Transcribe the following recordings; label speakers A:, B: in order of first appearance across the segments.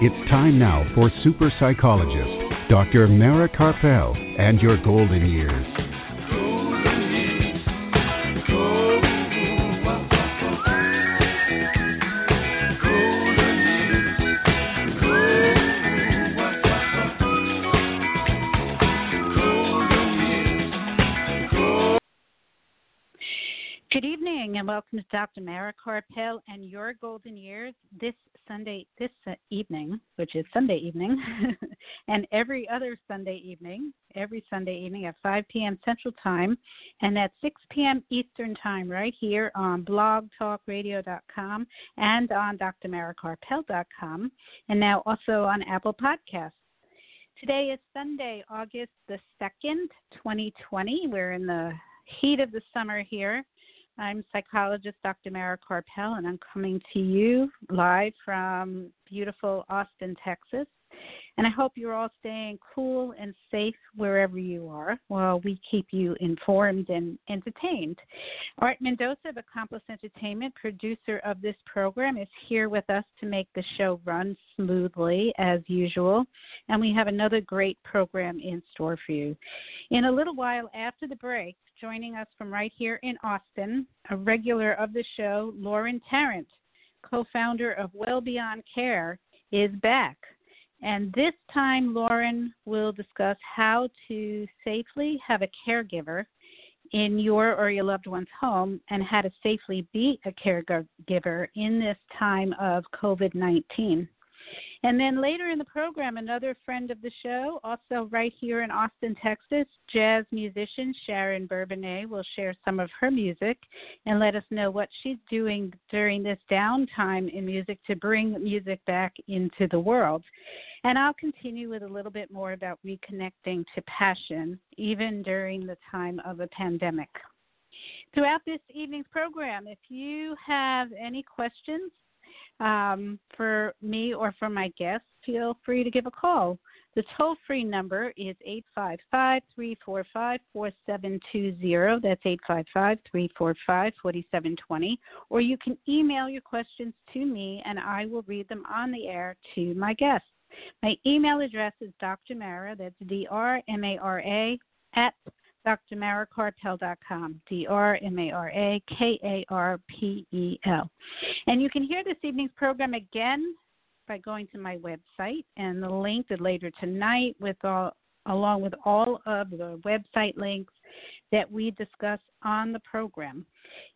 A: It's time now for super psychologist Dr. Mara Karpel and your golden years.
B: Good evening and welcome to Dr. Mara Karpel and your golden years this Sunday, this evening, which is Sunday evening, and every other Sunday evening, every Sunday evening at 5 p.m. Central Time and at 6 p.m. Eastern Time, right here on blogtalkradio.com and on drmarakarpel.com, and now also on Apple Podcasts. Today is Sunday, August the 2nd, 2020. We're in the heat of the summer here I'm psychologist Dr. Mara Karpel, and I'm coming to you live from beautiful Austin, Texas. And I hope you're all staying cool and safe wherever you are while we keep you informed and entertained. Art Mendoza of Accomplice Entertainment, producer of this program, is here with us to make the show run smoothly as usual. And we have another great program in store for you. In a little while after the break, joining us from right here in Austin, a regular of the show, Lauren Tarrant, co founder of Well Beyond Care, is back. And this time, Lauren will discuss how to safely have a caregiver in your or your loved one's home and how to safely be a caregiver in this time of COVID 19. And then later in the program, another friend of the show, also right here in Austin, Texas, jazz musician Sharon Bourbonnais will share some of her music and let us know what she's doing during this downtime in music to bring music back into the world. And I'll continue with a little bit more about reconnecting to passion, even during the time of a pandemic. Throughout this evening's program, if you have any questions, um, for me or for my guests, feel free to give a call. The toll free number is 855 345 4720. That's 855 345 4720. Or you can email your questions to me and I will read them on the air to my guests. My email address is Dr. Mara, that's D R M A R A, at drmarakarpel.com, D R M A R A K A R P E L. And you can hear this evening's program again by going to my website, and the link later tonight with all along with all of the website links that we discuss on the program.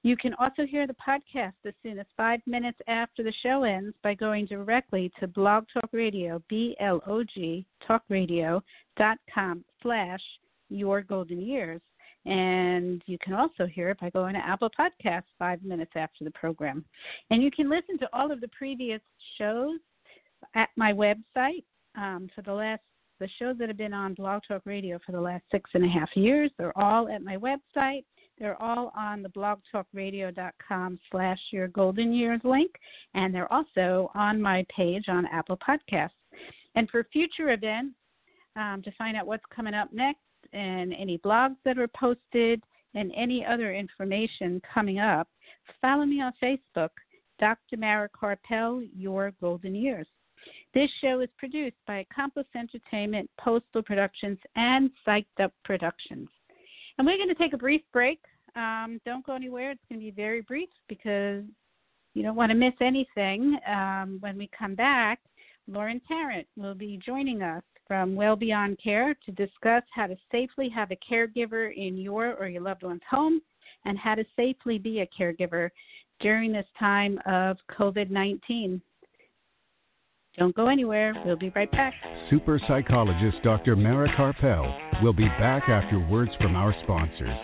B: You can also hear the podcast as soon as five minutes after the show ends by going directly to Blog Talk Radio, B L O G talkradio.com slash your Golden Years. And you can also hear it by going to Apple Podcasts five minutes after the program. And you can listen to all of the previous shows at my website um, for the last the shows that have been on Blog Talk Radio for the last six and a half years. They're all at my website. They're all on the blogtalkradio.com slash your golden years link, and they're also on my page on Apple Podcasts. And for future events, um, to find out what's coming up next, and any blogs that are posted and any other information coming up, follow me on Facebook, Dr. Mara Karpel, Your Golden Years. This show is produced by Accomplice Entertainment, Postal Productions, and Psyched Up Productions. And we're going to take a brief break. Um, don't go anywhere. It's going to be very brief because you don't want to miss anything. Um, when we come back, Lauren Tarrant will be joining us from Well Beyond Care to discuss how to safely have a caregiver in your or your loved one's home and how to safely be a caregiver during this time of COVID 19. Don't go anywhere. We'll be right back.
A: Super psychologist Dr. Mara Karpel will be back after words from our sponsors.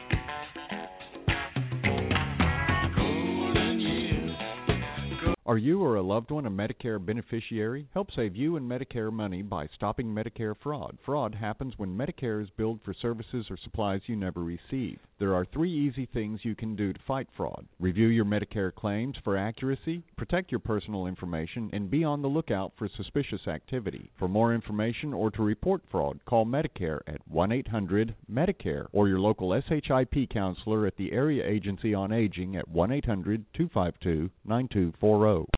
C: Are you or a loved one a Medicare beneficiary? Help save you and Medicare money by stopping Medicare fraud. Fraud happens when Medicare is billed for services or supplies you never receive. There are three easy things you can do to fight fraud. Review your Medicare claims for accuracy, protect your personal information, and be on the lookout for suspicious activity. For more information or to report fraud, call Medicare at 1 800 Medicare or your local SHIP counselor at the Area Agency on Aging at 1 800 252 9240.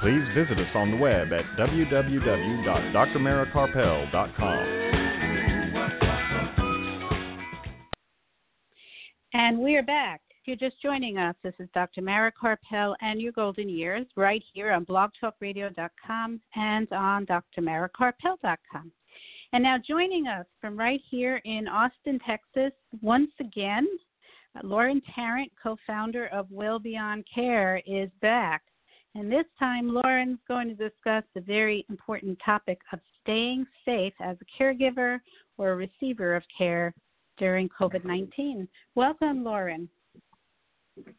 D: Please visit us on the web at www.drmarakarpel.com.
B: And we are back. If you're just joining us, this is Dr. Mara Karpel and your golden years right here on blogtalkradio.com and on drmarakarpel.com. And now joining us from right here in Austin, Texas, once again, Lauren Tarrant, co-founder of Well Beyond Care, is back. And this time, Lauren's going to discuss the very important topic of staying safe as a caregiver or a receiver of care during COVID 19. Welcome, Lauren.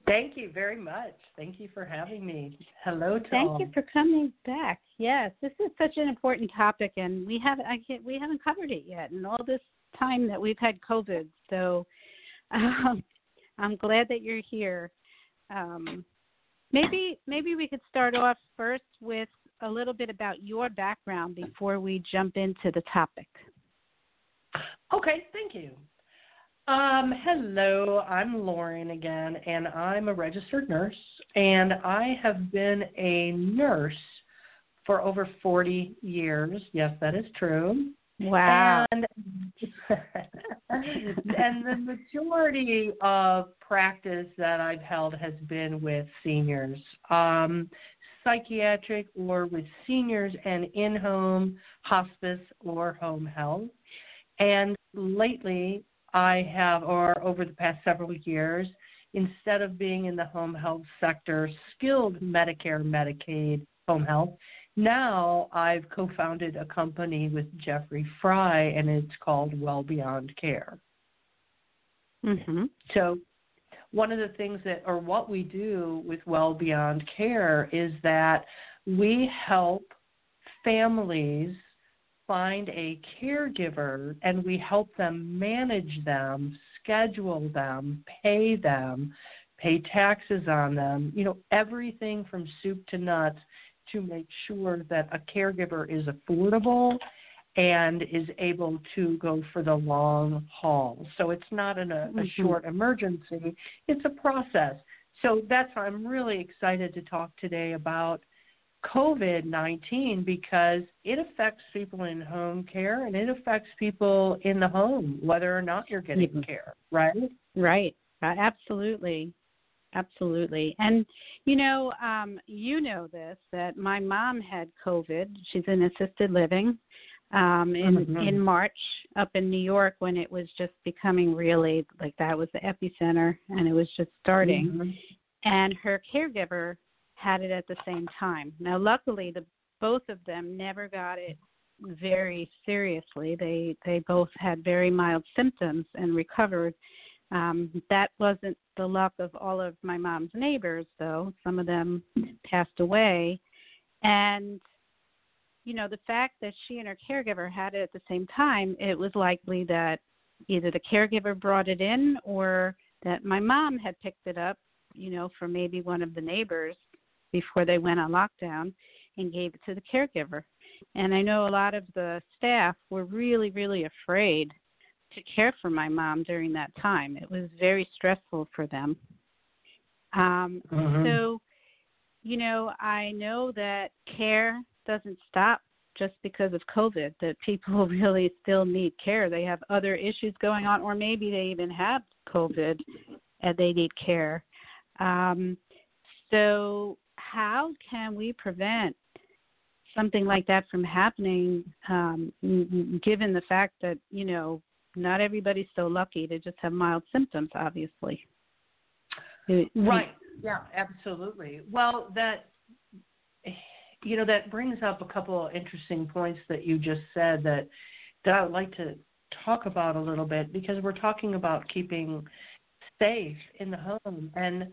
E: Thank you very much. Thank you for having me. Hello to
B: Thank you for coming back. Yes, this is such an important topic, and we haven't I can't, we haven't covered it yet in all this time that we've had COVID. So um, I'm glad that you're here. Um, maybe maybe we could start off first with a little bit about your background before we jump into the topic.
E: Okay, thank you. Um, hello, I'm Lauren again, and I'm a registered nurse, and I have been a nurse for over 40 years. Yes, that is true.
B: Wow.
E: And, and the majority of practice that I've held has been with seniors, um, psychiatric or with seniors and in home hospice or home health. And lately, I have, or over the past several years, instead of being in the home health sector, skilled Medicare, Medicaid, home health, now I've co founded a company with Jeffrey Fry, and it's called Well Beyond Care.
B: Mm-hmm.
E: So, one of the things that, or what we do with Well Beyond Care is that we help families find a caregiver and we help them manage them, schedule them, pay them, pay taxes on them, you know, everything from soup to nuts to make sure that a caregiver is affordable and is able to go for the long haul. So it's not in a, a
B: Mm-hmm.
E: short emergency, it's a process. So that's why I'm really excited to talk today about COVID 19 because it affects people in home care and it affects people in the home, whether or not you're getting
B: Mhm.
E: care, right?
B: Right. Uh, absolutely. Absolutely. And you know, um, you know this that my mom had COVID. She's in assisted living um, in
E: Mhm.
B: in March up in New York when it was just becoming really like that was the epicenter and it was just starting.
E: Mhm.
B: And her caregiver had it at the same time. Now, luckily, the both of them never got it very seriously. They they both had very mild symptoms and recovered. Um, that wasn't the luck of all of my mom's neighbors, though. Some of them passed away, and you know the fact that she and her caregiver had it at the same time, it was likely that either the caregiver brought it in or that my mom had picked it up, you know, from maybe one of the neighbors before they went on lockdown and gave it to the caregiver. And I know a lot of the staff were really, really afraid to care for my mom during that time. It was very stressful for them. Um,
E: Mhm.
B: So, you know, I know that care doesn't stop just because of COVID, that people really still need care. They have other issues going on, or maybe they even have COVID and they need care. Um, so, how can we prevent something like that from happening, um, given the fact that, you know, not everybody's so lucky to just have mild symptoms, obviously?
E: Right. Yeah, absolutely. Well, that you know that brings up a couple of interesting points that you just said that that I would like to talk about a little bit because we're talking about keeping safe in the home and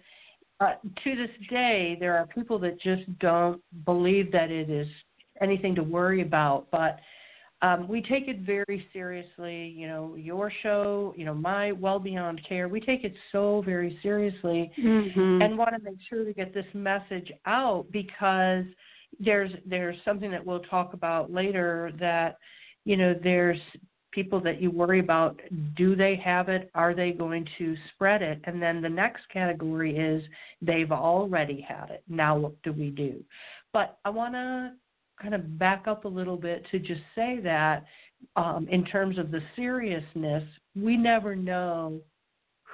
E: uh, to this day, there are people that just don't believe that it is anything to worry about. But um, we take it very seriously. You know, your show, you know, my Well Beyond Care, we take it so very seriously,
B: mm-hmm.
E: and want to make sure to get this message out because there's there's something that we'll talk about later that you know there's people that you worry about do they have it are they going to spread it and then the next category is they've already had it now what do we do but i want to kind of back up a little bit to just say that um, in terms of the seriousness we never know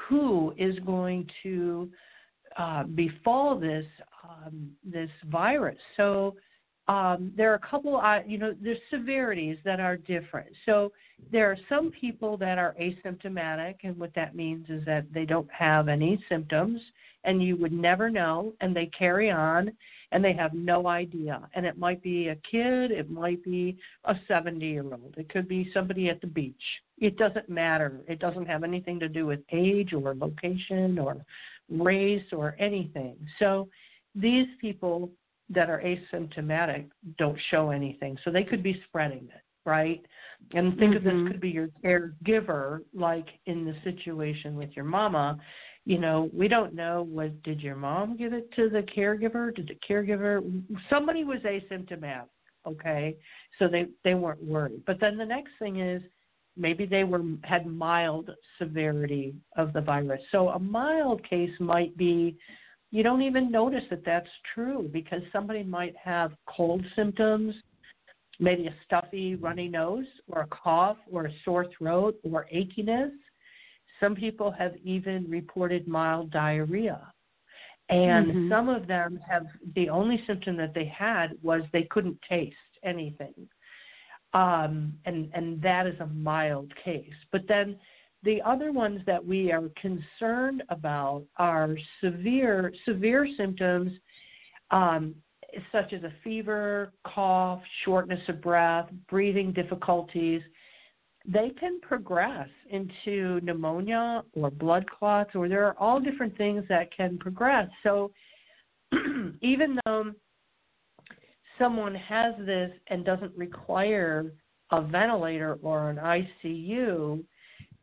E: who is going to uh, befall this um, this virus so um, there are a couple, uh, you know, there's severities that are different. So there are some people that are asymptomatic, and what that means is that they don't have any symptoms, and you would never know, and they carry on, and they have no idea. And it might be a kid, it might be a 70 year old, it could be somebody at the beach. It doesn't matter. It doesn't have anything to do with age or location or race or anything. So these people that are asymptomatic don't show anything. So they could be spreading it, right? And think
B: mm-hmm.
E: of this mm-hmm. could be your caregiver, like in the situation with your mama. You know, we don't know was did your mom give it to the caregiver? Did the caregiver somebody was asymptomatic, okay? So they they weren't worried. But then the next thing is maybe they were had mild severity of the virus. So a mild case might be you don't even notice that that's true because somebody might have cold symptoms, maybe a stuffy, runny nose, or a cough, or a sore throat, or achiness. Some people have even reported mild diarrhea. And mm-hmm. some of them have the only symptom that they had was they couldn't taste anything. Um, and, and that is a mild case. But then the other ones that we are concerned about are severe severe symptoms um, such as a fever, cough, shortness of breath, breathing difficulties. They can progress into pneumonia or blood clots, or there are all different things that can progress. So, even though someone has this and doesn't require a ventilator or an ICU,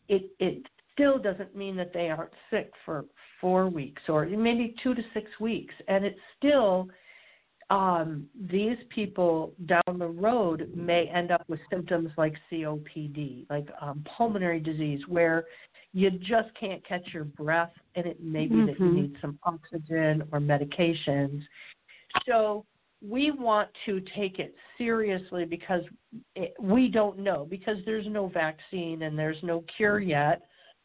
E: it it still doesn't mean that they aren't sick for four weeks or maybe two to six weeks, and it's still um, these people down the road may end up with symptoms like COPD, like um, pulmonary disease, where you just can't catch your breath, and it may be mm-hmm. that you mm-hmm. need some oxygen or medications. So we want to take it seriously because it, we don't know because there's no vaccine and there's no cure yet.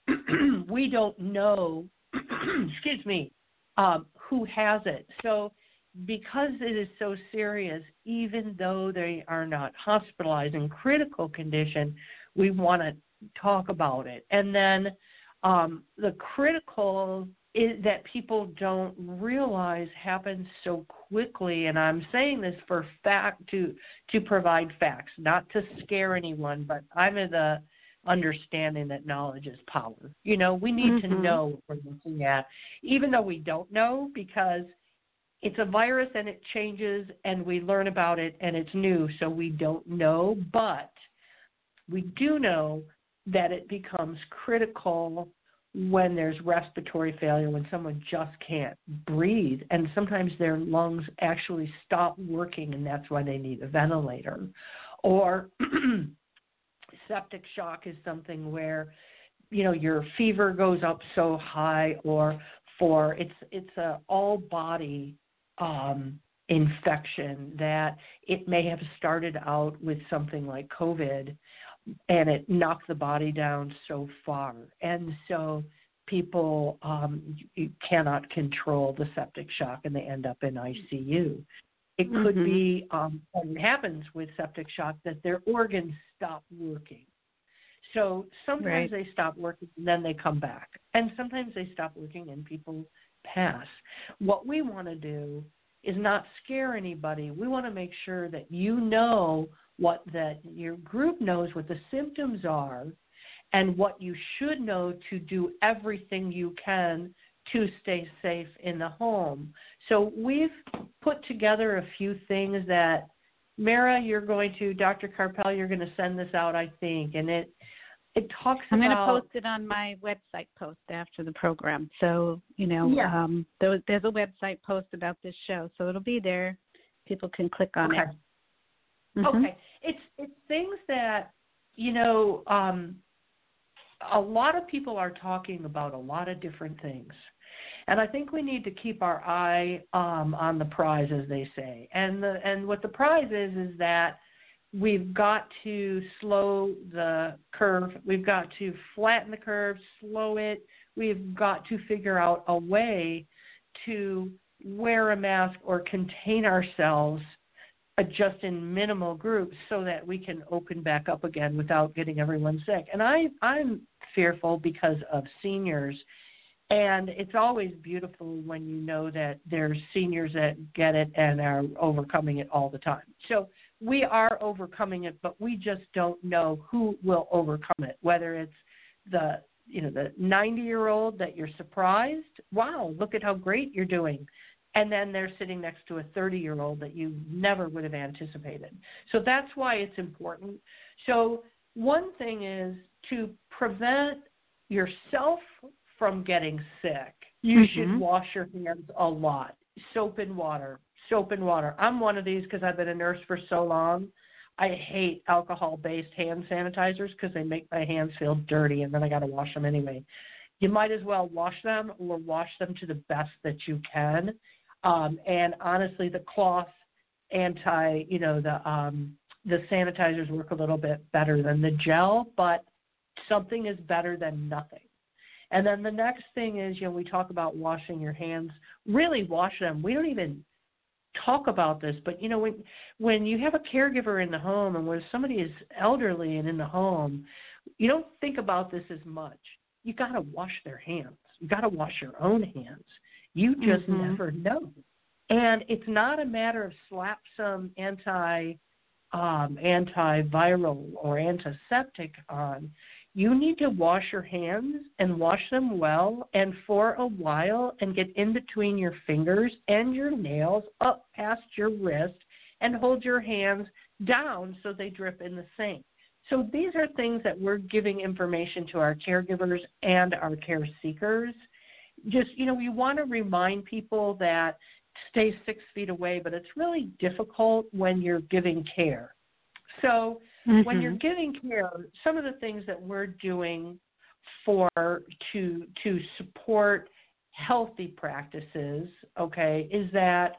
E: we don't know, excuse me, um, who has it. So because it is so serious, even though they are not hospitalized in critical condition, we want to talk about it. And then um, the critical is, that people don't realize happens so quickly and i'm saying this for fact to to provide facts not to scare anyone but i'm in the understanding that knowledge is power you know we need mm-hmm. to know what we're looking at even though we don't know because it's a virus and it changes and we learn about it and it's new so we don't know but we do know that it becomes critical when there's respiratory failure, when someone just can't breathe, and sometimes their lungs actually stop working, and that's why they need a ventilator. Or septic shock is something where you know your fever goes up so high, or for it's it's a all body um, infection that it may have started out with something like COVID and it knocked the body down so far. And so people um, you cannot control the septic shock and they end up in ICU. It could mm-hmm. be, um, what happens with septic shock, that their organs stop working. So sometimes right. they stop working and then they come back. And sometimes they stop working and people pass. What we want to do is not scare anybody. We want to make sure that you know what that your group knows what the symptoms are and what you should know to do everything you can to stay safe in the home. So we've put together a few things that Mara, you're going to Dr. Karpel, you're going to send this out, I think, and it it talks
B: I'm
E: about.
B: going to post it on my website post after the program. So you know,
E: Yeah.
B: um, there, there's a website post about this show, so it'll be there. People can click on
E: okay.
B: it. Mhm.
E: Okay, it's it's things that you know. Um, a lot of people are talking about a lot of different things, and I think we need to keep our eye um, on the prize, as they say. And the and what the prize is is that we've got to slow the curve. We've got to flatten the curve, slow it. We've got to figure out a way to wear a mask or contain ourselves uh, just in minimal groups so that we can open back up again without getting everyone sick. And I I'm fearful because of seniors and it's always beautiful when you know that there's seniors that get it and are overcoming it all the time. So we are overcoming it, but we just don't know who will overcome it. Whether it's the you know the 90 year old that you're surprised, wow, look at how great you're doing, and then they're sitting next to a 30 year old that you never would have anticipated. So that's why it's important. So one thing is to prevent yourself from getting sick. You should
B: Mhm.
E: wash your hands a lot. Soap and water. Soap and water. I'm one of these because I've been a nurse for so long. I hate alcohol based hand sanitizers because they make my hands feel dirty and then I got to wash them anyway. You might as well wash them or wash them to the best that you can. Um, and honestly, the cloth anti, you know, the um, the sanitizers work a little bit better than the gel, but something is better than nothing. And then the next thing is, you know, we talk about washing your hands. Really wash them. We don't even talk about this, but you know, when when you have a caregiver in the home and when somebody is elderly and in the home, you don't think about this as much. You got to wash their hands. You got to wash your own hands. You just
B: Mhm.
E: never know. And it's not a matter of slap some anti um, antiviral or antiseptic on you need to wash your hands and wash them well and for a while and get in between your fingers and your nails up past your wrist and hold your hands down so they drip in the sink. So these are things that we're giving information to our caregivers and our care seekers. Just, you know, we want to remind people that stay six feet away, but it's really difficult when you're giving care. So when you're
B: Mhm.
E: giving care, some of the things that we're doing for to to support healthy practices, okay, is that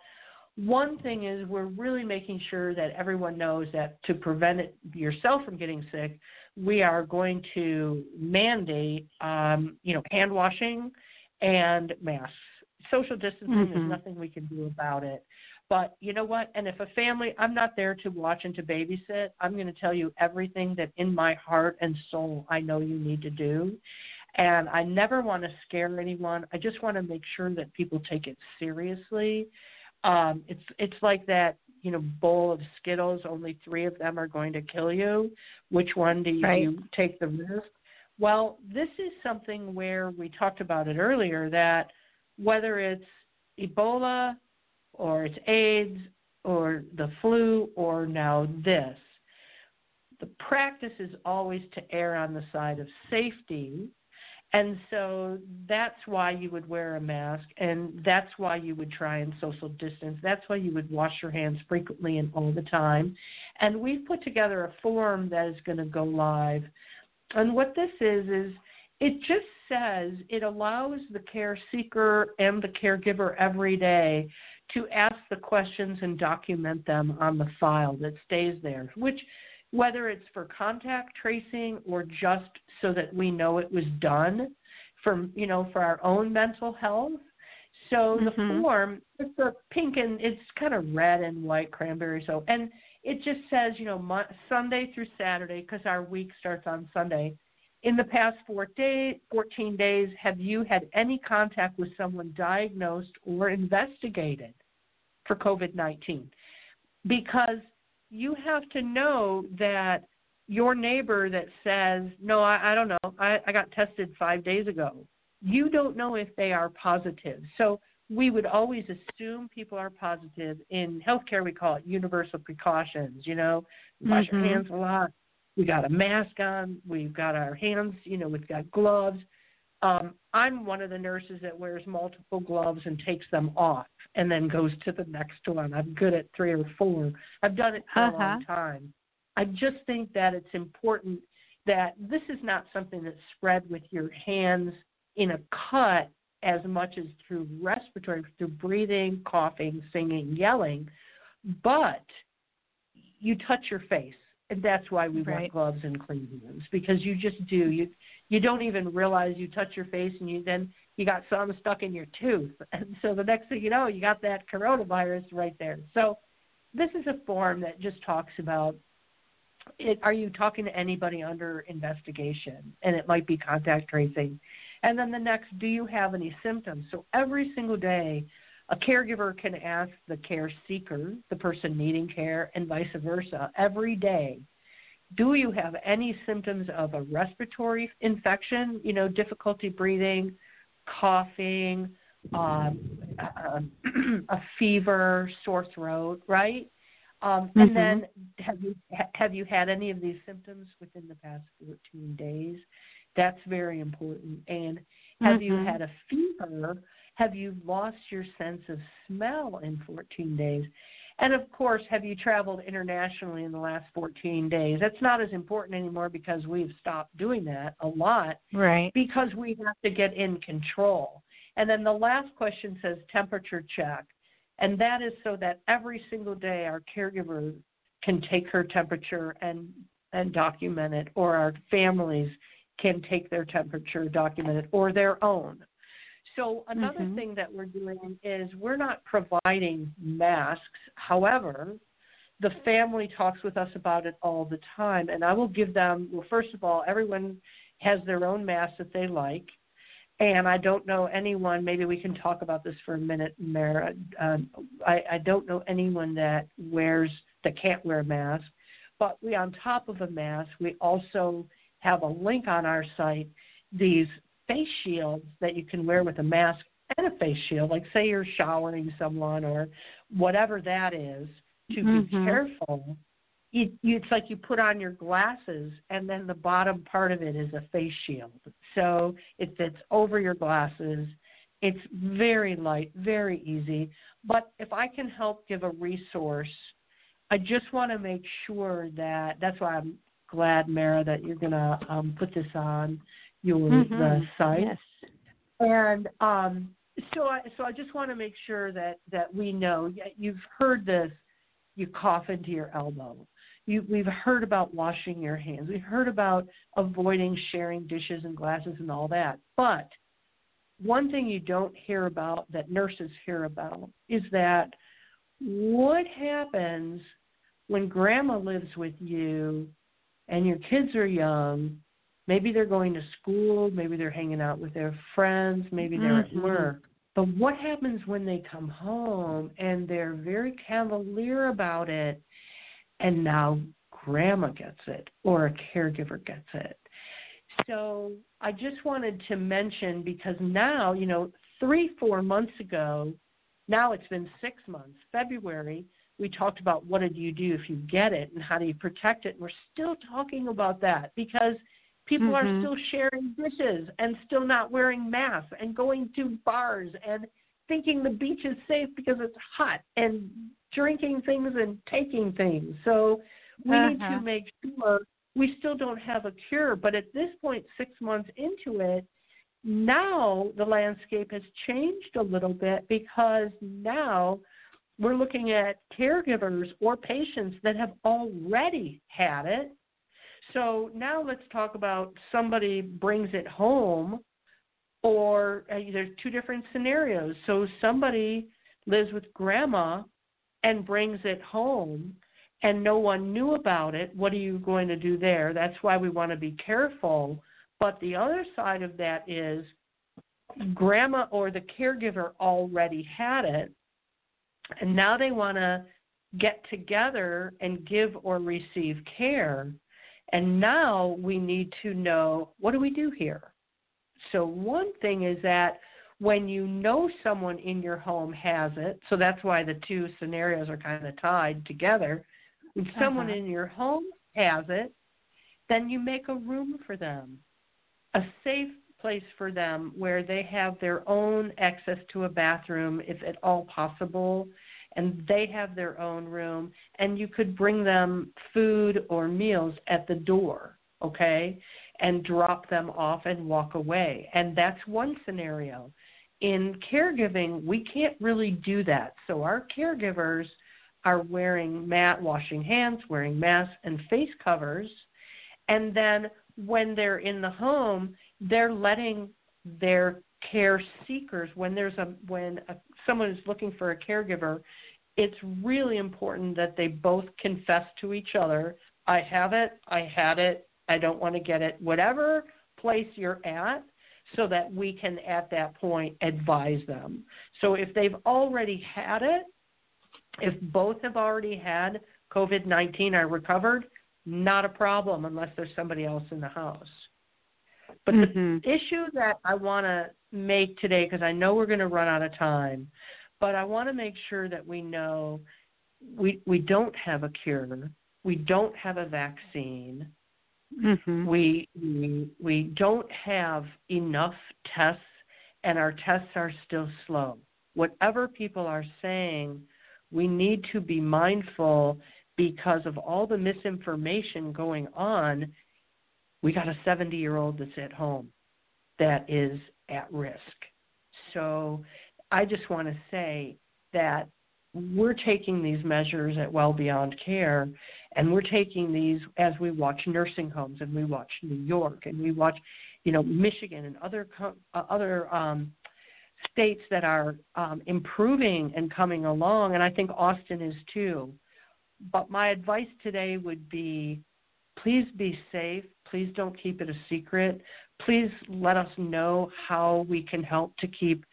E: one thing is we're really making sure that everyone knows that to prevent it yourself from getting sick, we are going to mandate, um, you know, hand washing and masks. Social distancing, there's
B: Mhm.
E: nothing we can do about it. But you know what? And if a family, I'm not there to watch and to babysit. I'm going to tell you everything that in my heart and soul I know you need to do. And I never want to scare anyone. I just want to make sure that people take it seriously. Um, it's it's like that, you know, bowl of Skittles. Only three of them are going to kill you. Which one do you,
B: Right.
E: you take the risk? Well, this is something where we talked about it earlier that whether it's Ebola or it's AIDS or the flu or now this, the practice is always to err on the side of safety. And so that's why you would wear a mask, and that's why you would try and social distance. That's why you would wash your hands frequently and all the time. And we've put together a form that is going to go live. And what this is, is it just says it allows the care seeker and the caregiver every day to ask the questions and document them on the file that stays there, which whether it's for contact tracing or just so that we know it was done for you know for our own mental health. So the
B: Mhm.
E: form it's a pink and it's kind of red and white cranberry so and it just says you know Sunday through Saturday because our week starts on Sunday. In the past four day, 14 days, have you had any contact with someone diagnosed or investigated for COVID 19? Because you have to know that your neighbor that says, No, I, I don't know, I, I got tested five days ago, you don't know if they are positive. So we would always assume people are positive. In healthcare, we call it universal precautions. You know, wash
B: mm-hmm.
E: your hands a lot. We got a mask on. We've got our hands. You know, we've got gloves. Um, I'm one of the nurses that wears multiple gloves and takes them off and then goes to the next one. I'm good at three or four. I've done it for
B: uh-huh.
E: a long time. I just think that it's important that this is not something that's spread with your hands in a cut as much as through respiratory, through breathing, coughing, singing, yelling, but you touch your face. And that's why we
B: right.
E: want gloves and clean hands because you just do. You you don't even realize you touch your face and you then you got some stuck in your tooth. And so the next thing you know, you got that coronavirus right there. So this is a form that just talks about it, are you talking to anybody under investigation? And it might be contact tracing. And then the next, do you have any symptoms? So every single day, a caregiver can ask the care seeker, the person needing care, and vice versa, every day, do you have any symptoms of a respiratory infection, you know, difficulty breathing, coughing, um, a, a fever, sore throat, right? Um, and
B: mm-hmm.
E: then, have you have you had any of these symptoms within the past 14 days? That's very important. And have
B: mm-hmm.
E: you had a fever? Have you lost your sense of smell in 14 days? And of course, have you traveled internationally in the last 14 days? That's not as important anymore because we've stopped doing that a lot.
B: Right.
E: Because we have to get in control. And then the last question says temperature check. And that is so that every single day our caregiver can take her temperature and and document it, or our families can take their temperature, document it, or their own. So another
B: mm-hmm.
E: thing that we're doing is we're not providing masks. However, the family talks with us about it all the time, and I will give them. Well, first of all, everyone has their own mask that they like, and I don't know anyone. Maybe we can talk about this for a minute, Mara. Um, I, I don't know anyone that wears that can't wear a mask. But we, on top of a mask, we also have a link on our site. These face shields that you can wear with a mask and a face shield. Like say you're showering someone or whatever that is. To
B: mm-hmm.
E: be careful you, you, it's like you put on your glasses and then the bottom part of it is a face shield. So it fits over your glasses. It's very light, very easy. But if I can help give a resource, I just want to make sure that that's why I'm glad, Mara, that you're going to um, put this on your
B: mm-hmm.
E: the site.
B: Yes.
E: And um, so, I, so I just want to make sure that that we know. You've heard this. You cough into your elbow you, we've heard about washing your hands. We've heard about avoiding sharing dishes and glasses and all that. But one thing you don't hear about that nurses hear about is that what happens when grandma lives with you and your kids are young maybe they're going to school maybe they're hanging out with their friends maybe they're
B: mm-hmm.
E: at work but what happens when they come home and they're very cavalier about it and now grandma gets it or a caregiver gets it. So I just wanted to mention because now, you know, three, four months ago, now it's been six months, February, we talked about what did you do if you get it and how do you protect it. And we're still talking about that because people
B: mm-hmm.
E: are still sharing dishes and still not wearing masks and going to bars and thinking the beach is safe because it's hot and drinking things and taking things. So we uh-huh. need to uh-huh. make sure we still don't have a cure. But at this point, six months into it, now the landscape has changed a little bit because now we're looking at caregivers or patients that have already had it. So now let's talk about somebody brings it home or uh, there's two different scenarios. So somebody lives with grandma and brings it home and no one knew about it. What are you going to do there? That's why we want to be careful. But the other side of that is grandma or the caregiver already had it and now they want to get together and give or receive care. And now we need to know what do we do here? So, one thing is that when you know someone in your home has it, so that's why the two scenarios are kind of tied together. If someone
B: Uh-huh.
E: in your home has it, then you make a room for them, a safe place for them where they have their own access to a bathroom, if at all possible, and they have their own room, and you could bring them food or meals at the door, okay, and drop them off and walk away. And that's one scenario. In caregiving, we can't really do that. So our caregivers are wearing mat, washing hands, wearing masks and face covers, and then when they're in the home, they're letting their care seekers when there's a when a, someone is looking for a caregiver it's really important that they both confess to each other. I have it i had it i don't want to get it. Whatever place you're at so that we can at that point advise them. So if they've already had it if both have already had covid-19 are recovered not a problem unless there's somebody else in the house. But the
B: Mhm.
E: issue that I want to make today, because I know we're going to run out of time, but I want to make sure that we know we we don't have a cure, we don't have a vaccine,
B: Mhm.
E: we we we don't have enough tests, and our tests are still slow. Whatever people are saying, we need to be mindful because of all the misinformation going on we got a 70 year old that's at home that is at risk. So I just want to say that we're taking these measures at Well Beyond Care, and we're taking these as we watch nursing homes and we watch New York and we watch, you know, Michigan and other uh, other um, states that are um, improving and coming along, and I think Austin is too. But my advice today would be please be safe. Please don't keep it a secret. Please let us know how we can help to keep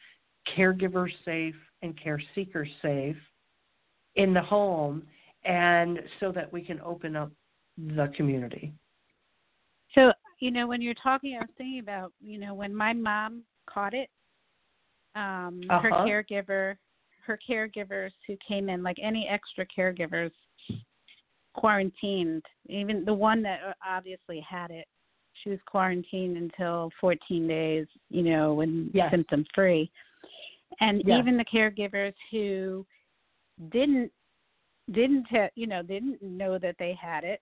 E: caregivers safe and care seekers safe in the home and so that we can open up the community.
B: So, you know, when you're talking, I was thinking about, you know, when my mom caught it, um, her
E: Uh-huh.
B: caregiver, her caregivers who came in, like any extra caregivers, quarantined. Even the one that uh, obviously had it, she was quarantined until 14 days, you know, when
E: Yes.
B: symptom free. And
E: Yes.
B: even the caregivers who didn't didn't you know didn't know that they had it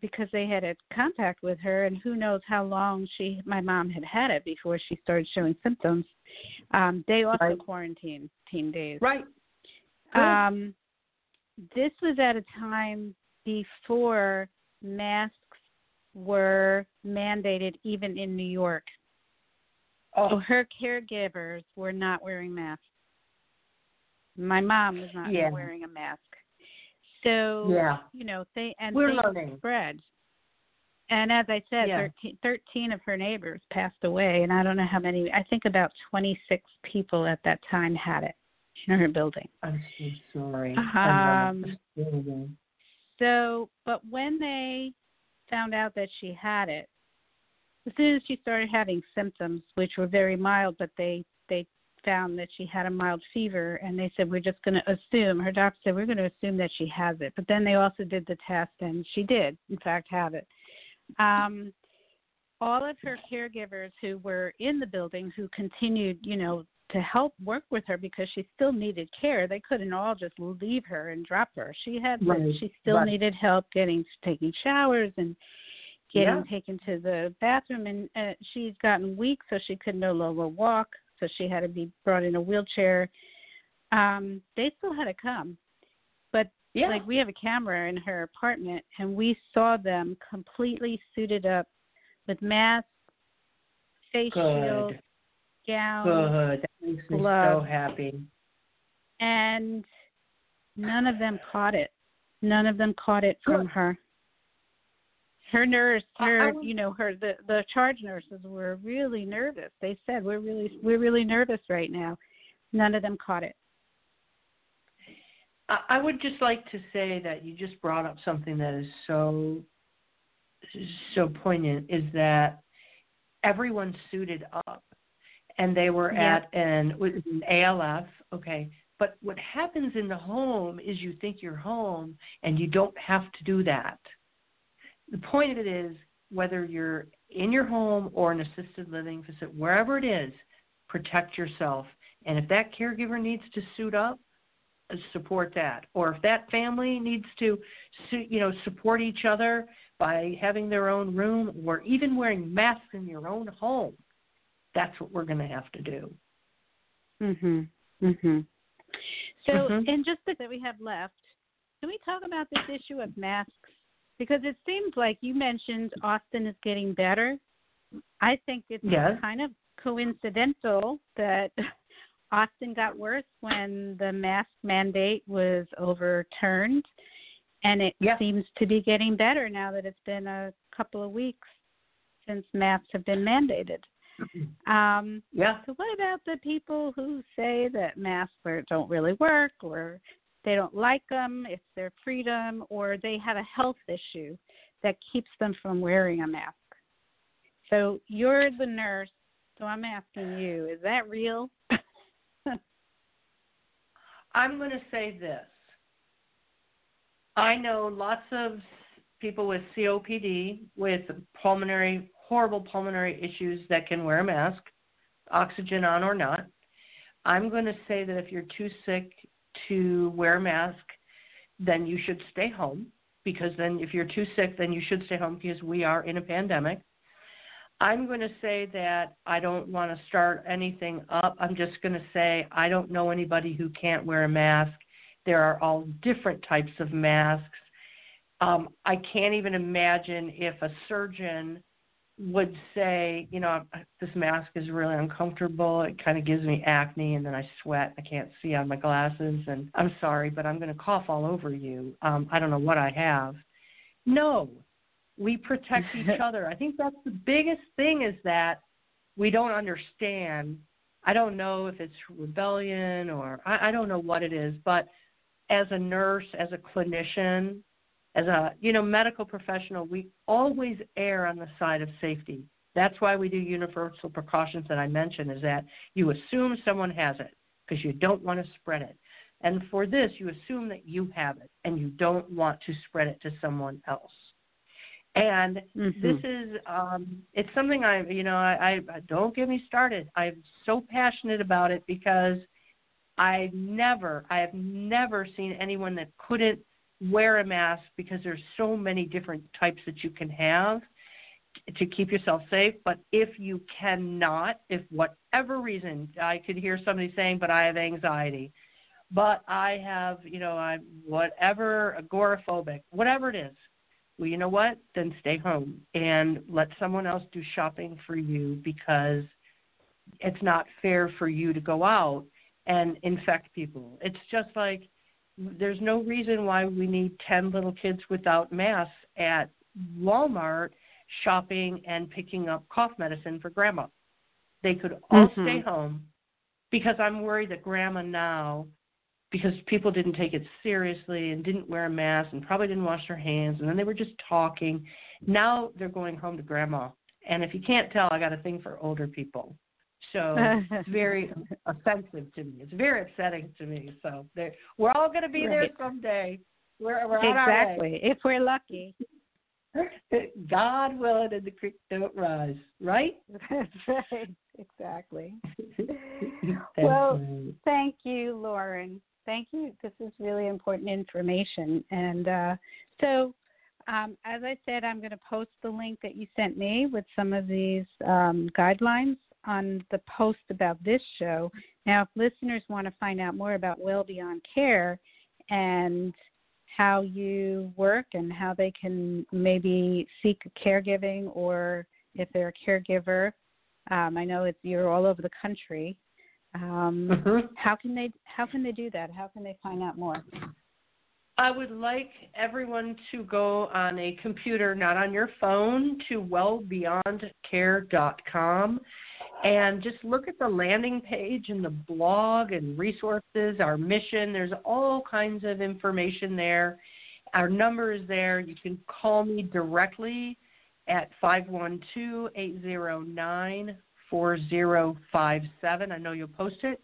B: because they had a contact with her and who knows how long she my mom had had it before she started showing symptoms um they also
E: Right.
B: quarantined 10 days
E: Right.
B: Um this was at a time before masks were mandated even in New York
E: oh,
B: her caregivers were not wearing masks my mom was not
E: Yeah.
B: wearing a mask so
E: yeah.
B: you know they and
E: We're
B: things
E: learning.
B: spread and as i said
E: Yeah.
B: 13, 13 of her neighbors passed away and i don't know how many i think about 26 people at that time had it in her building
E: I'm so sorry.
B: Um, so but when they found out that she had it as soon as she started having symptoms which were very mild but they they found that she had a mild fever and they said we're just going to assume her doctor said we're going to assume that she has it. But then they also did the test and she did in fact have it. Um all of her caregivers who were in the building who continued you know to help work with her because she still needed care they couldn't all just leave her and drop her. She had
E: Right,
B: she still
E: right.
B: needed help getting taking showers and getting
E: Yeah.
B: taken to the bathroom and uh, she's gotten weak so she could no longer walk so she had to be brought in a wheelchair um they still had to come but
E: Yeah.
B: like we have a camera in her apartment and we saw them completely suited up with masks face shields gowns
E: Good. That makes me so happy.
B: and none of them caught it none of them caught it from
E: Good.
B: her her nurse her you know her the the charge nurses were really nervous they said we're really we're really nervous right now none of them caught it
E: I I would just like to say that you just brought up something that is so so poignant is that everyone suited up, and they were
B: Yeah.
E: at an, it was an ALF. Okay, but what happens in the home is you think you're home, and you don't have to do that. The point of it is whether you're in your home or an assisted living facility, wherever it is, protect yourself. And if that caregiver needs to suit up, uh, support that. Or if that family needs to, you know, support each other by having their own room or even wearing masks in your own home, that's what we're going to have to do.
B: Mhm. Mhm. So,
E: Mhm.
B: in just the that we have left, can we talk about this issue of masks? Because it seems like you mentioned Austin is getting better. I think it's
E: Yes.
B: kind of coincidental that Austin got worse when the mask mandate was overturned, and it
E: Yeah.
B: seems to be getting better now that it's been a couple of weeks since masks have been mandated. Um,
E: Yeah.
B: so what about the people who say that masks don't really work or they don't like them, it's their freedom, or they have a health issue that keeps them from wearing a mask? So you're the nurse, so I'm asking you, is that real?
E: I'm going to say this. I know lots of people with COPD, with pulmonary, horrible pulmonary issues that can wear a mask, oxygen on or not. I'm going to say that if you're too sick to wear a mask, then you should stay home because then if you're too sick, then you should stay home because we are in a pandemic. I'm going to say that I don't want to start anything up. I'm just going to say I don't know anybody who can't wear a mask. There are all different types of masks. Um, I can't even imagine if a surgeon would say, you know, this mask is really uncomfortable. It kind of gives me acne, and then I sweat. I can't see on my glasses, and I'm sorry, but I'm going to cough all over you. Um, I don't know what I have. No, we protect each other. I think that's the biggest thing is that we don't understand. I don't know if it's rebellion or I, I don't know what it is, but as a nurse, as a clinician, as a you know medical professional, we always err on the side of safety. That's why we do universal precautions that I mentioned. Is that you assume someone has it because you don't want to spread it, and for this you assume that you have it and you don't want to spread it to someone else. And
B: Mhm.
E: this is um it's something I you know I, I don't get me started. I'm so passionate about it because I never I have never seen anyone that couldn't wear a mask because there's so many different types that you can have to keep yourself safe. But if you cannot, if whatever reason, I could hear somebody saying, "But I have anxiety," but I have, you know, I'm whatever agoraphobic, whatever it is. Well, you know what? Then stay home and let someone else do shopping for you because it's not fair for you to go out and infect people. It's just like there's no reason why we need 10 little kids without masks at Walmart shopping and picking up cough medicine for grandma. They could all
B: Mhm.
E: stay home because I'm worried that grandma now, because people didn't take it seriously and didn't wear a mask and probably didn't wash their hands and then they were just talking. Now they're going home to grandma. And if you can't tell, I got a thing for older people. So it's very offensive to me. It's very upsetting to me. So we're all going to be
B: Right.
E: there someday. We're, we're on our way.
B: exactly. If we're lucky.
E: God willing, and the creek don't rise. Right?
B: That's right. Exactly. Well, Thank you, Lauren. Thank you. This is really important information. And uh, so, um, as I said, I'm going to post the link that you sent me with some of these um, guidelines on the post about this show. Now, if listeners want to find out more about Well Beyond Care and how you work and how they can maybe seek caregiving or if they're a caregiver, um, I know it's, you're all over the country. Um,
E: Mhm.
B: how can they how can they do that? How can they find out more?
E: I would like everyone to go on a computer, not on your phone, to wellbeyondcare.com and just look at the landing page and the blog and resources, our mission. There's all kinds of information there. Our number is there. You can call me directly at 512-809-4057. I know you'll post it.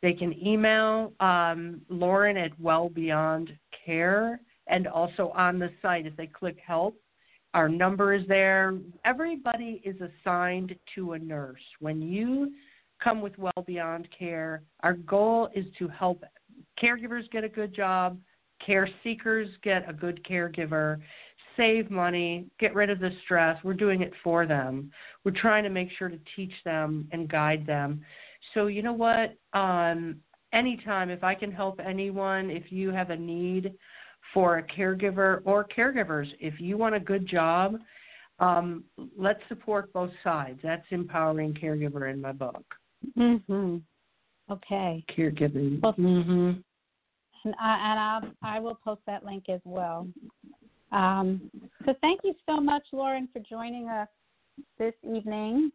E: They can email um, Lauren at Well Beyond Care and also on the site if they click help. Our number is there. Everybody is assigned to a nurse. When you come with Well Beyond Care, our goal is to help caregivers get a good job, care seekers get a good caregiver, save money, get rid of the stress. We're doing it for them. We're trying to make sure to teach them and guide them. So, you know what? Um, anytime, if I can help anyone, if you have a need for a caregiver or caregivers, if you want a good job, um, let's support both sides. That's empowering caregiver in my book.
B: Mhm. Okay.
E: Caregiving.
B: Well,
E: mm-hmm.
B: And I and I'll, I will post that link as well. Um, so thank you so much, Lauren, for joining us this evening.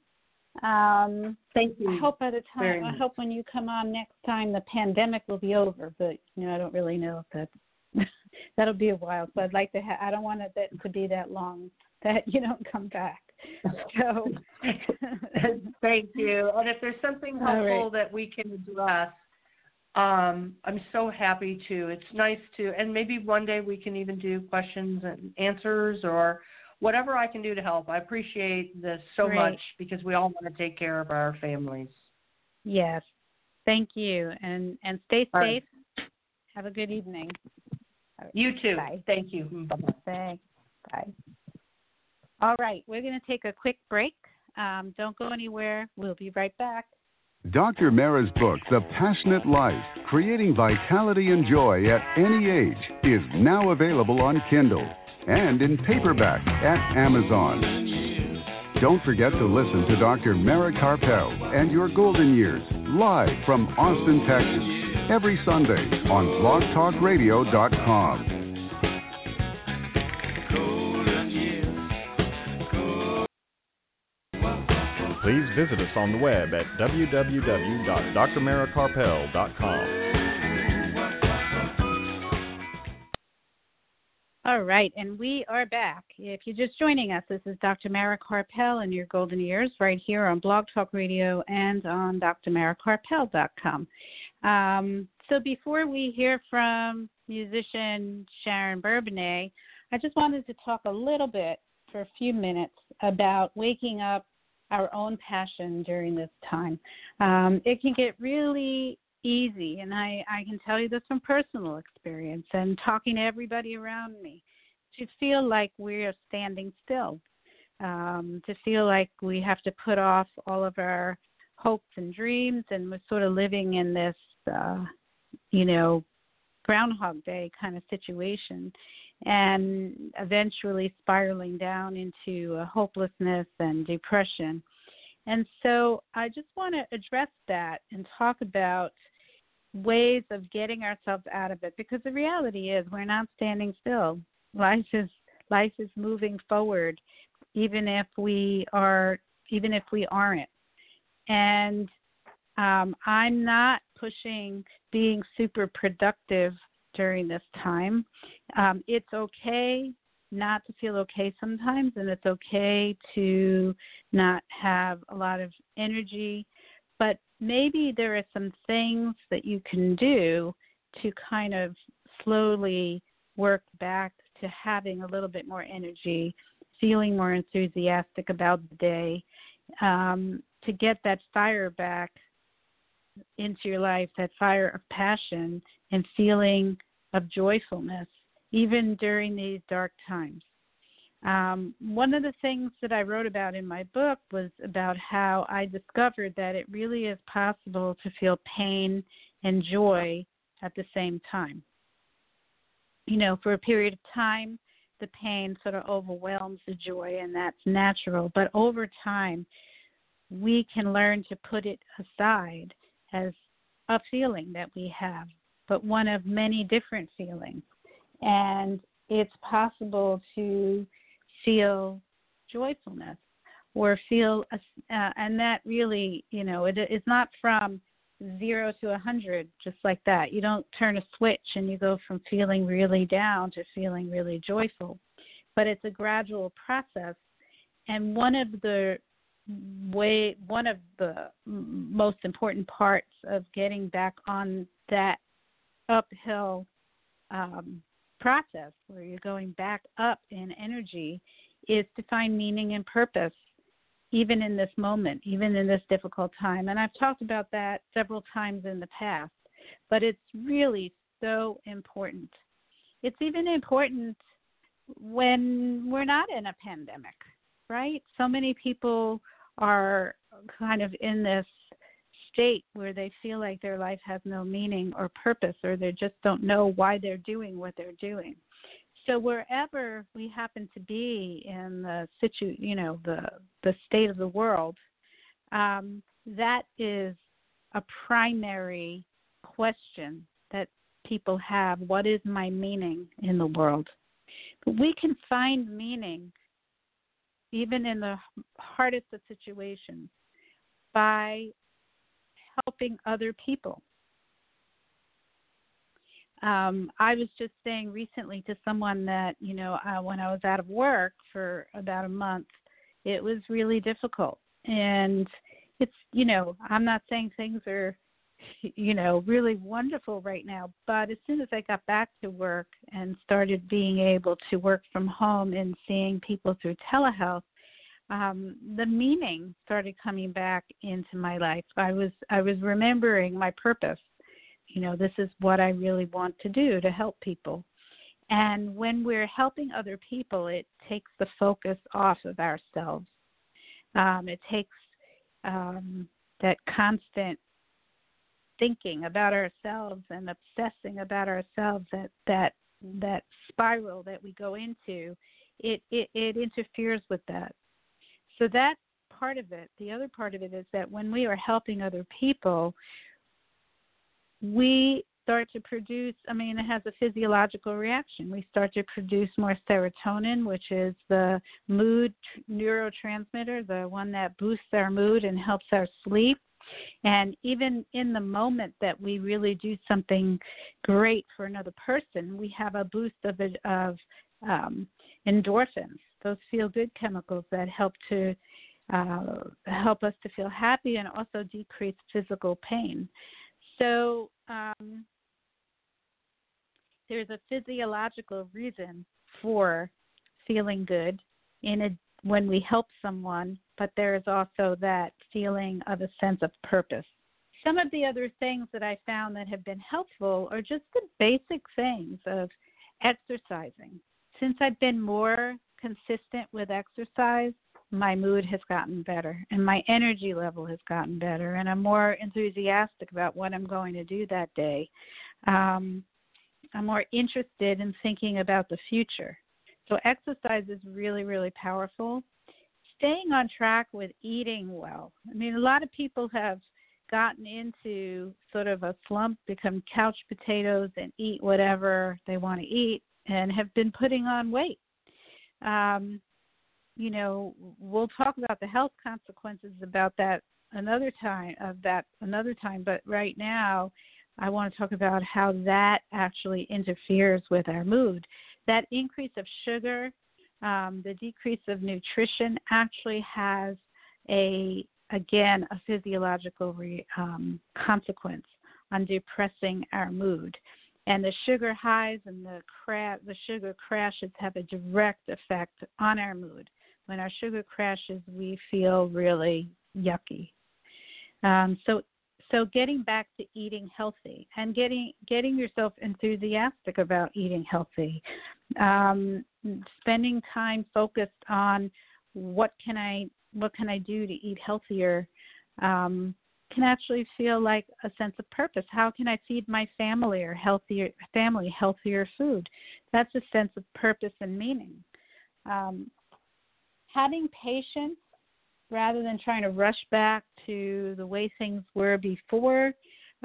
B: Um,
E: Thank you.
B: I hope by the
E: very
B: time I hope when you come on next time the pandemic will be over, but you know I don't really know if that's that'll be a while. So I'd like to ha- I don't want it that to be that long that you don't come back. So
E: Thank you. And if there's something helpful
B: right.
E: that we can address, um, I'm so happy to. It's nice to, and maybe one day we can even do questions and answers or whatever I can do to help. I appreciate this so
B: Great.
E: much because we all want to take care of our families.
B: yes, thank you, and and stay
E: All right.
B: safe. Have a good evening. All right.
E: You too.
B: Bye.
E: Thank you. Bye-bye.
B: Thanks. Bye. All right, we're going to take a quick break. Um, don't go anywhere. We'll be right back.
A: Dr. Mara's book, The Passionate Life Creating Vitality and Joy at Any Age, is now available on Kindle and in paperback at Amazon. Don't forget to listen to Dr. Mara Karpel and Your Golden Years live from Austin, Texas, every Sunday on blogtalkradio.com.
D: Please visit us on the web at www.drmarakarpel.com.
B: All right, and we are back. If you're just joining us, this is Dr. Mara Karpel and Your Golden Years right here on Blog Talk Radio and on drmarakarpel.com. Um, so before we hear from musician Sharon Bourbonnais, I just wanted to talk a little bit for a few minutes about waking up our own passion during this time. Um, it can get really easy, and I, I can tell you this from personal experience and talking to everybody around me, to feel like we're standing still, um, to feel like we have to put off all of our hopes and dreams, and we're sort of living in this, uh, you know, Groundhog Day kind of situation and eventually spiraling down into uh, hopelessness and depression. And so I just want to address that and talk about ways of getting ourselves out of it because the reality is we're not standing still. Life is life is moving forward even if we are even if we aren't. And um, I'm not pushing being super productive during this time. Um, it's okay not to feel okay sometimes, and it's okay to not have a lot of energy. But maybe there are some things that you can do to kind of slowly work back to having a little bit more energy, feeling more enthusiastic about the day, um, to get that fire back into your life, that fire of passion and feeling of joyfulness, even during these dark times. Um, one of the things that I wrote about in my book was about how I discovered that it really is possible to feel pain and joy at the same time. You know, for a period of time, the pain sort of overwhelms the joy, and that's natural. But over time, we can learn to put it aside as a feeling that we have, but one of many different feelings. And it's possible to feel joyfulness or feel, uh, and that really, you know, it, it's not from zero to a hundred just like that. You don't turn a switch and you go from feeling really down to feeling really joyful, but it's a gradual process. and one of the way one of the most important parts of getting back on that uphill um, process where you're going back up in energy is to find meaning and purpose even in this moment, even in this difficult time. And I've talked about that several times in the past, but it's really so important. It's even important when we're not in a pandemic, right? So many people are kind of in this state where they feel like their life has no meaning or purpose or they just don't know why they're doing what they're doing. So wherever we happen to be in the situ, you know, the the state of the world, um, that is a primary question that people have. What is my meaning in the world? But we can find meaning even in the hardest of situations by helping other people. Um, I was just saying recently to someone that, you know, uh, when I was out of work for about a month, it was really difficult. And it's, you know, I'm not saying things are, you know, really wonderful right now, but as soon as I got back to work and started being able to work from home and seeing people through telehealth, um, the meaning started coming back into my life. I was I was remembering my purpose. You know, this is what I really want to do to help people. And when we're helping other people, it takes the focus off of ourselves. Um, it takes um, that constant thinking about ourselves and obsessing about ourselves that that that spiral that we go into it, it it interferes with that so that's part of it. The other part of it is that when we are helping other people, we start to produce, I mean, it has a physiological reaction. We start to produce more serotonin, which is the mood neurotransmitter, the one that boosts our mood and helps our sleep. And even in the moment that we really do something great for another person, we have a boost of, of um, endorphins those feel good chemicals that help to uh, help us to feel happy and also decrease physical pain. So um, there's a physiological reason for feeling good in a, when we help someone, but there is also that feeling of a sense of purpose. Some of the other things that I found that have been helpful are just the basic things of exercising. Since I've been more consistent with exercise, my mood has gotten better and my energy level has gotten better, and I'm more enthusiastic about what I'm going to do that day. Um, I'm more interested in thinking about the future. So, exercise is really, really powerful. Staying on track with eating well. I mean, a lot of people have gotten into sort of a slump, become couch potatoes, and eat whatever they want to eat, and have been putting on weight um, you know, we'll talk about the health consequences about that another time of that another time, but right now I want to talk about how that actually interferes with our mood. That increase of sugar, um, the decrease of nutrition actually has a again a physiological re, um, consequence on depressing our mood and the sugar highs and the cra- the sugar crashes have a direct effect on our mood. When our sugar crashes, we feel really yucky. Um, so so getting back to eating healthy and getting getting yourself enthusiastic about eating healthy, um, spending time focused on what can I what can I do to eat healthier. Um, can actually feel like a sense of purpose. How can I feed my family or healthier family healthier food? That's a sense of purpose and meaning. Um, having patience rather than trying to rush back to the way things were before,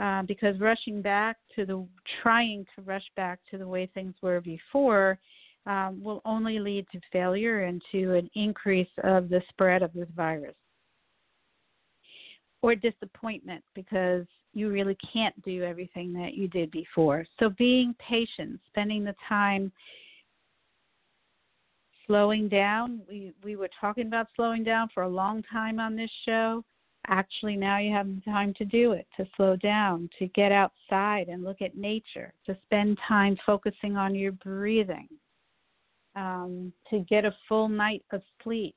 B: uh, because rushing back to the trying to rush back to the way things were before um, will only lead to failure and to an increase of the spread of this virus or disappointment because you really can't do everything that you did before. So being patient, spending the time slowing down. We we were talking about slowing down for a long time on this show. Actually, now you have the time to do it, to slow down, to get outside and look at nature, to spend time focusing on your breathing, um, to get a full night of sleep.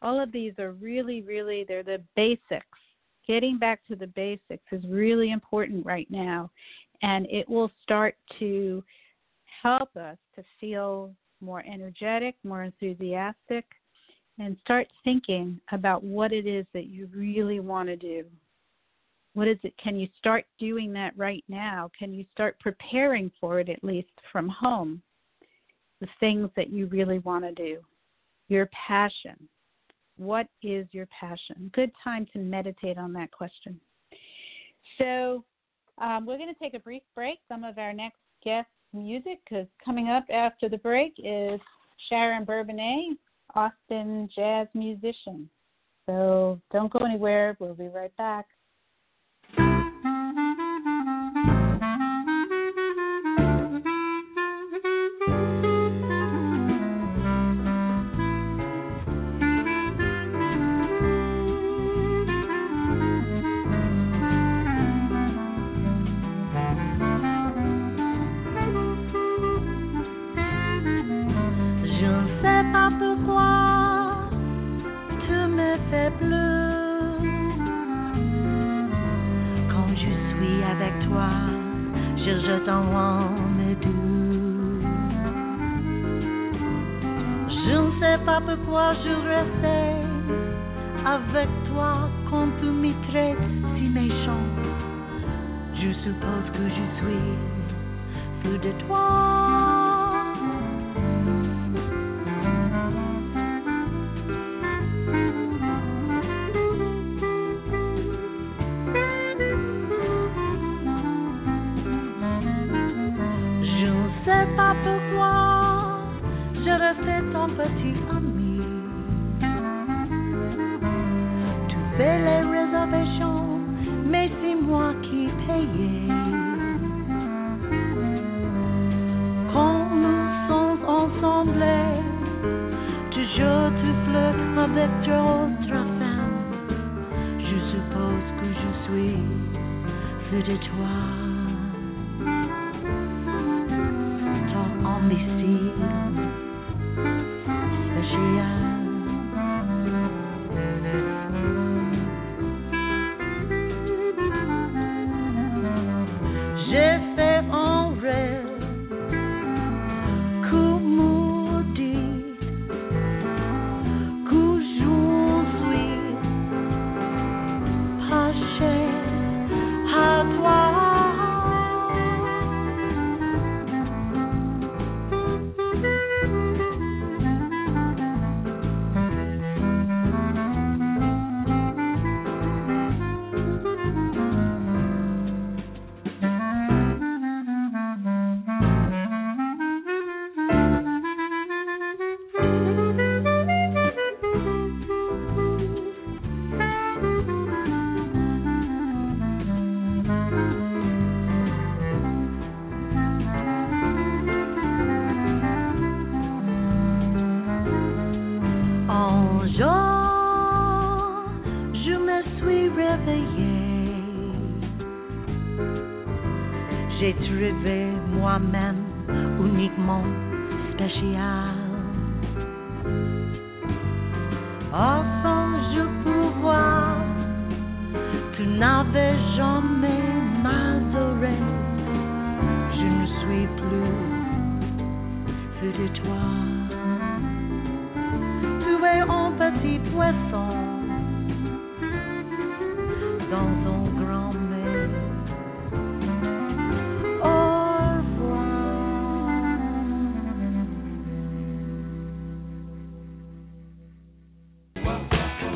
B: All of these are really, really, they're the basics. Getting back to the basics is really important right now, and it will start to help us to feel more energetic, more enthusiastic, and start thinking about what it is that you really want to do. What is it? Can you start doing that right now? Can you start preparing for it at least from home? The things that you really want to do, your passion. What is your passion? Good time to meditate on that question. So, um, we're going to take a brief break. Some of our next guests music because coming up after the break is Sharon Bourbonnais, Austin jazz musician. So don't go anywhere. We'll be right back.
F: Je suppose que je suis fou de toi. Petit poisson dans grand. Au revoir.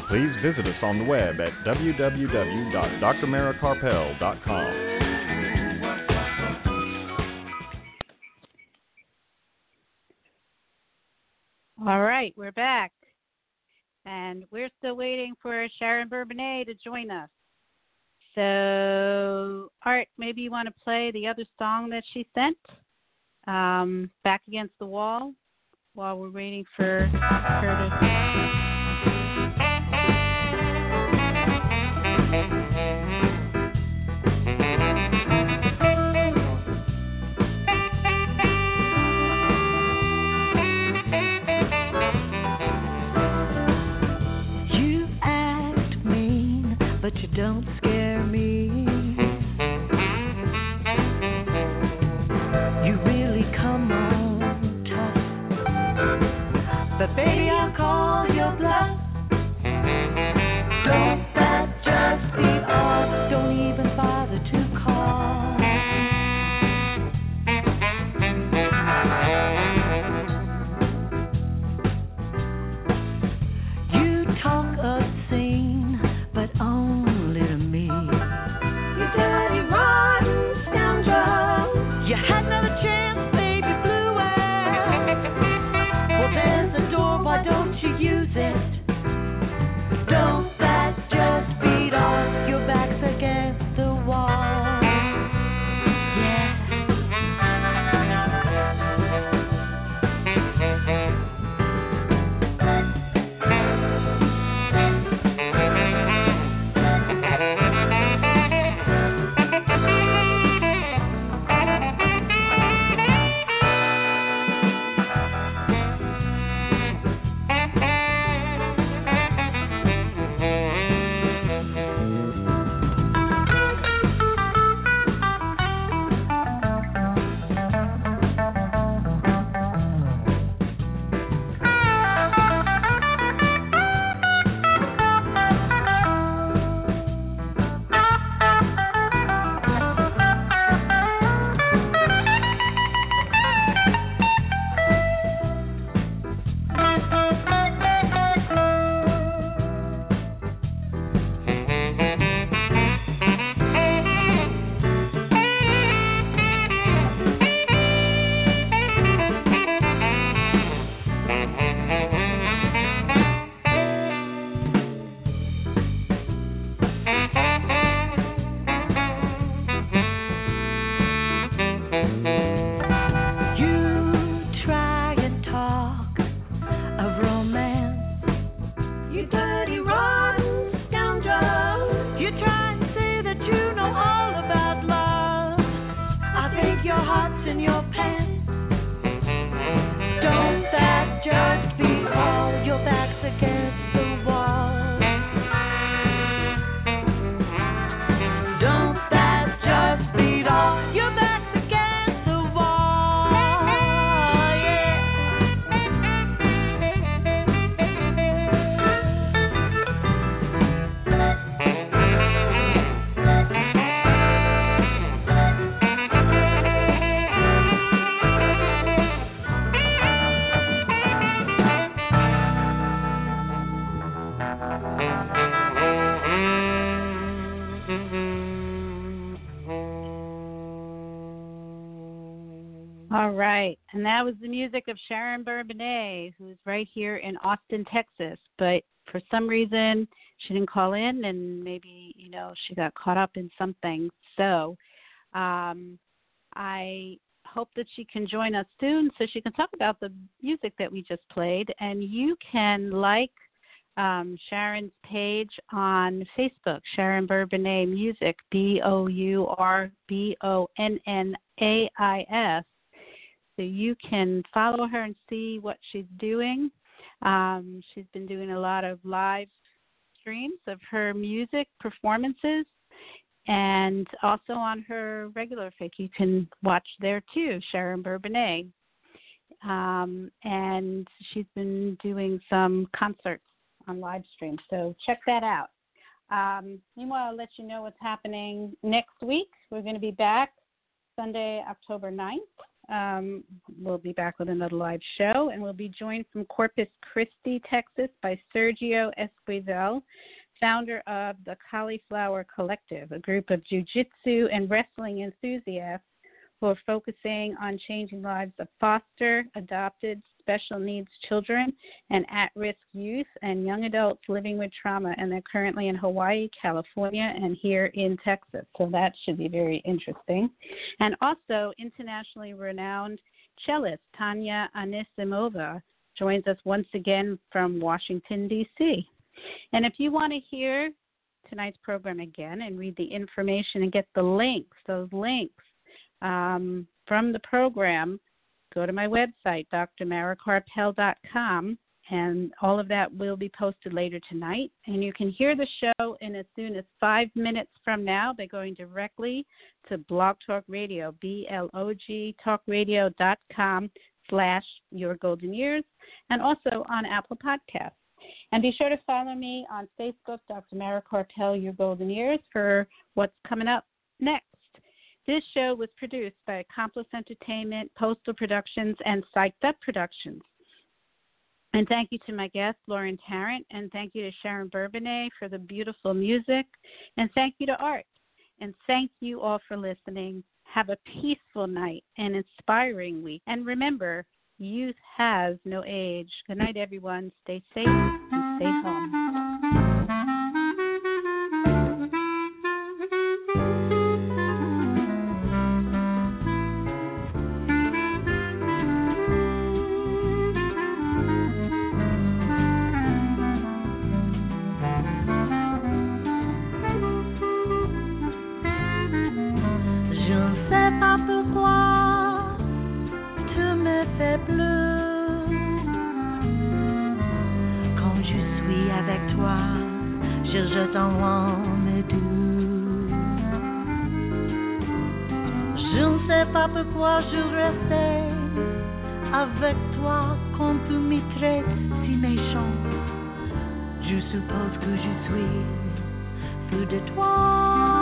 D: Please visit us on the web at
B: www.drmarakarpel.com. And we're still waiting for Sharon Bourbonnais to join us. So, Art, maybe you want to play the other song that she sent, um, Back Against the Wall. while we're waiting for Curtis.
F: You don't scare that
B: was the music of Sharon Bourbonnais, who's right here in Austin, Texas. But for some reason, she didn't call in, and maybe you know she got caught up in something. So, um, I hope that she can join us soon, so she can talk about the music that we just played. And you can like um, Sharon's page on Facebook, Sharon Bourbonnais Music, B O U R B O N N A I S. So you can follow her and see what she's doing. Um, she's been doing a lot of live streams of her music performances and also on her regular fake you can watch there too sharon bourbonnais. Um, and she's been doing some concerts on live stream so check that out. Um, meanwhile i'll let you know what's happening next week. We're going to be back sunday october 9th um, we'll be back with another live show and we'll be joined from corpus christi texas by sergio esquivel founder of the Cauliflower Collective, a group of jujitsu and wrestling enthusiasts who are focusing on changing lives of foster, adopted, special needs children and at risk youth and young adults living with trauma. And they're currently in Hawaii, California, and here in Texas. So that should be very interesting. And also, internationally renowned cellist Tanya Anisimova joins us once again from Washington, D.C. And if you want to hear tonight's program again and read the information and get the links, those links um, from the program, go to my website, drmarakarpel.com, and all of that will be posted later tonight. And you can hear the show in as soon as five minutes from now by going directly to Blog Talk Radio, B-L-O-G talkradio.com slash Your Golden Years, and also on Apple Podcasts. And be sure to follow me on Facebook, Dr. Mara Your Golden Years, for what's coming up next. This show was produced by Accomplice Entertainment, Postal Productions, and Psyched Up Productions. And thank you to my guest, Lauren Tarrant, and thank you to Sharon Bourbonnais for the beautiful music, and thank you to Art. And thank you all for listening. Have a peaceful night and inspiring week. And remember, youth has no age. Good night, everyone. Stay safe and stay home.
F: Toi, je jette un larme doux. Je ne sais pas pourquoi je restais avec toi quand tu traites si méchant. Je suppose que je suis fou de toi.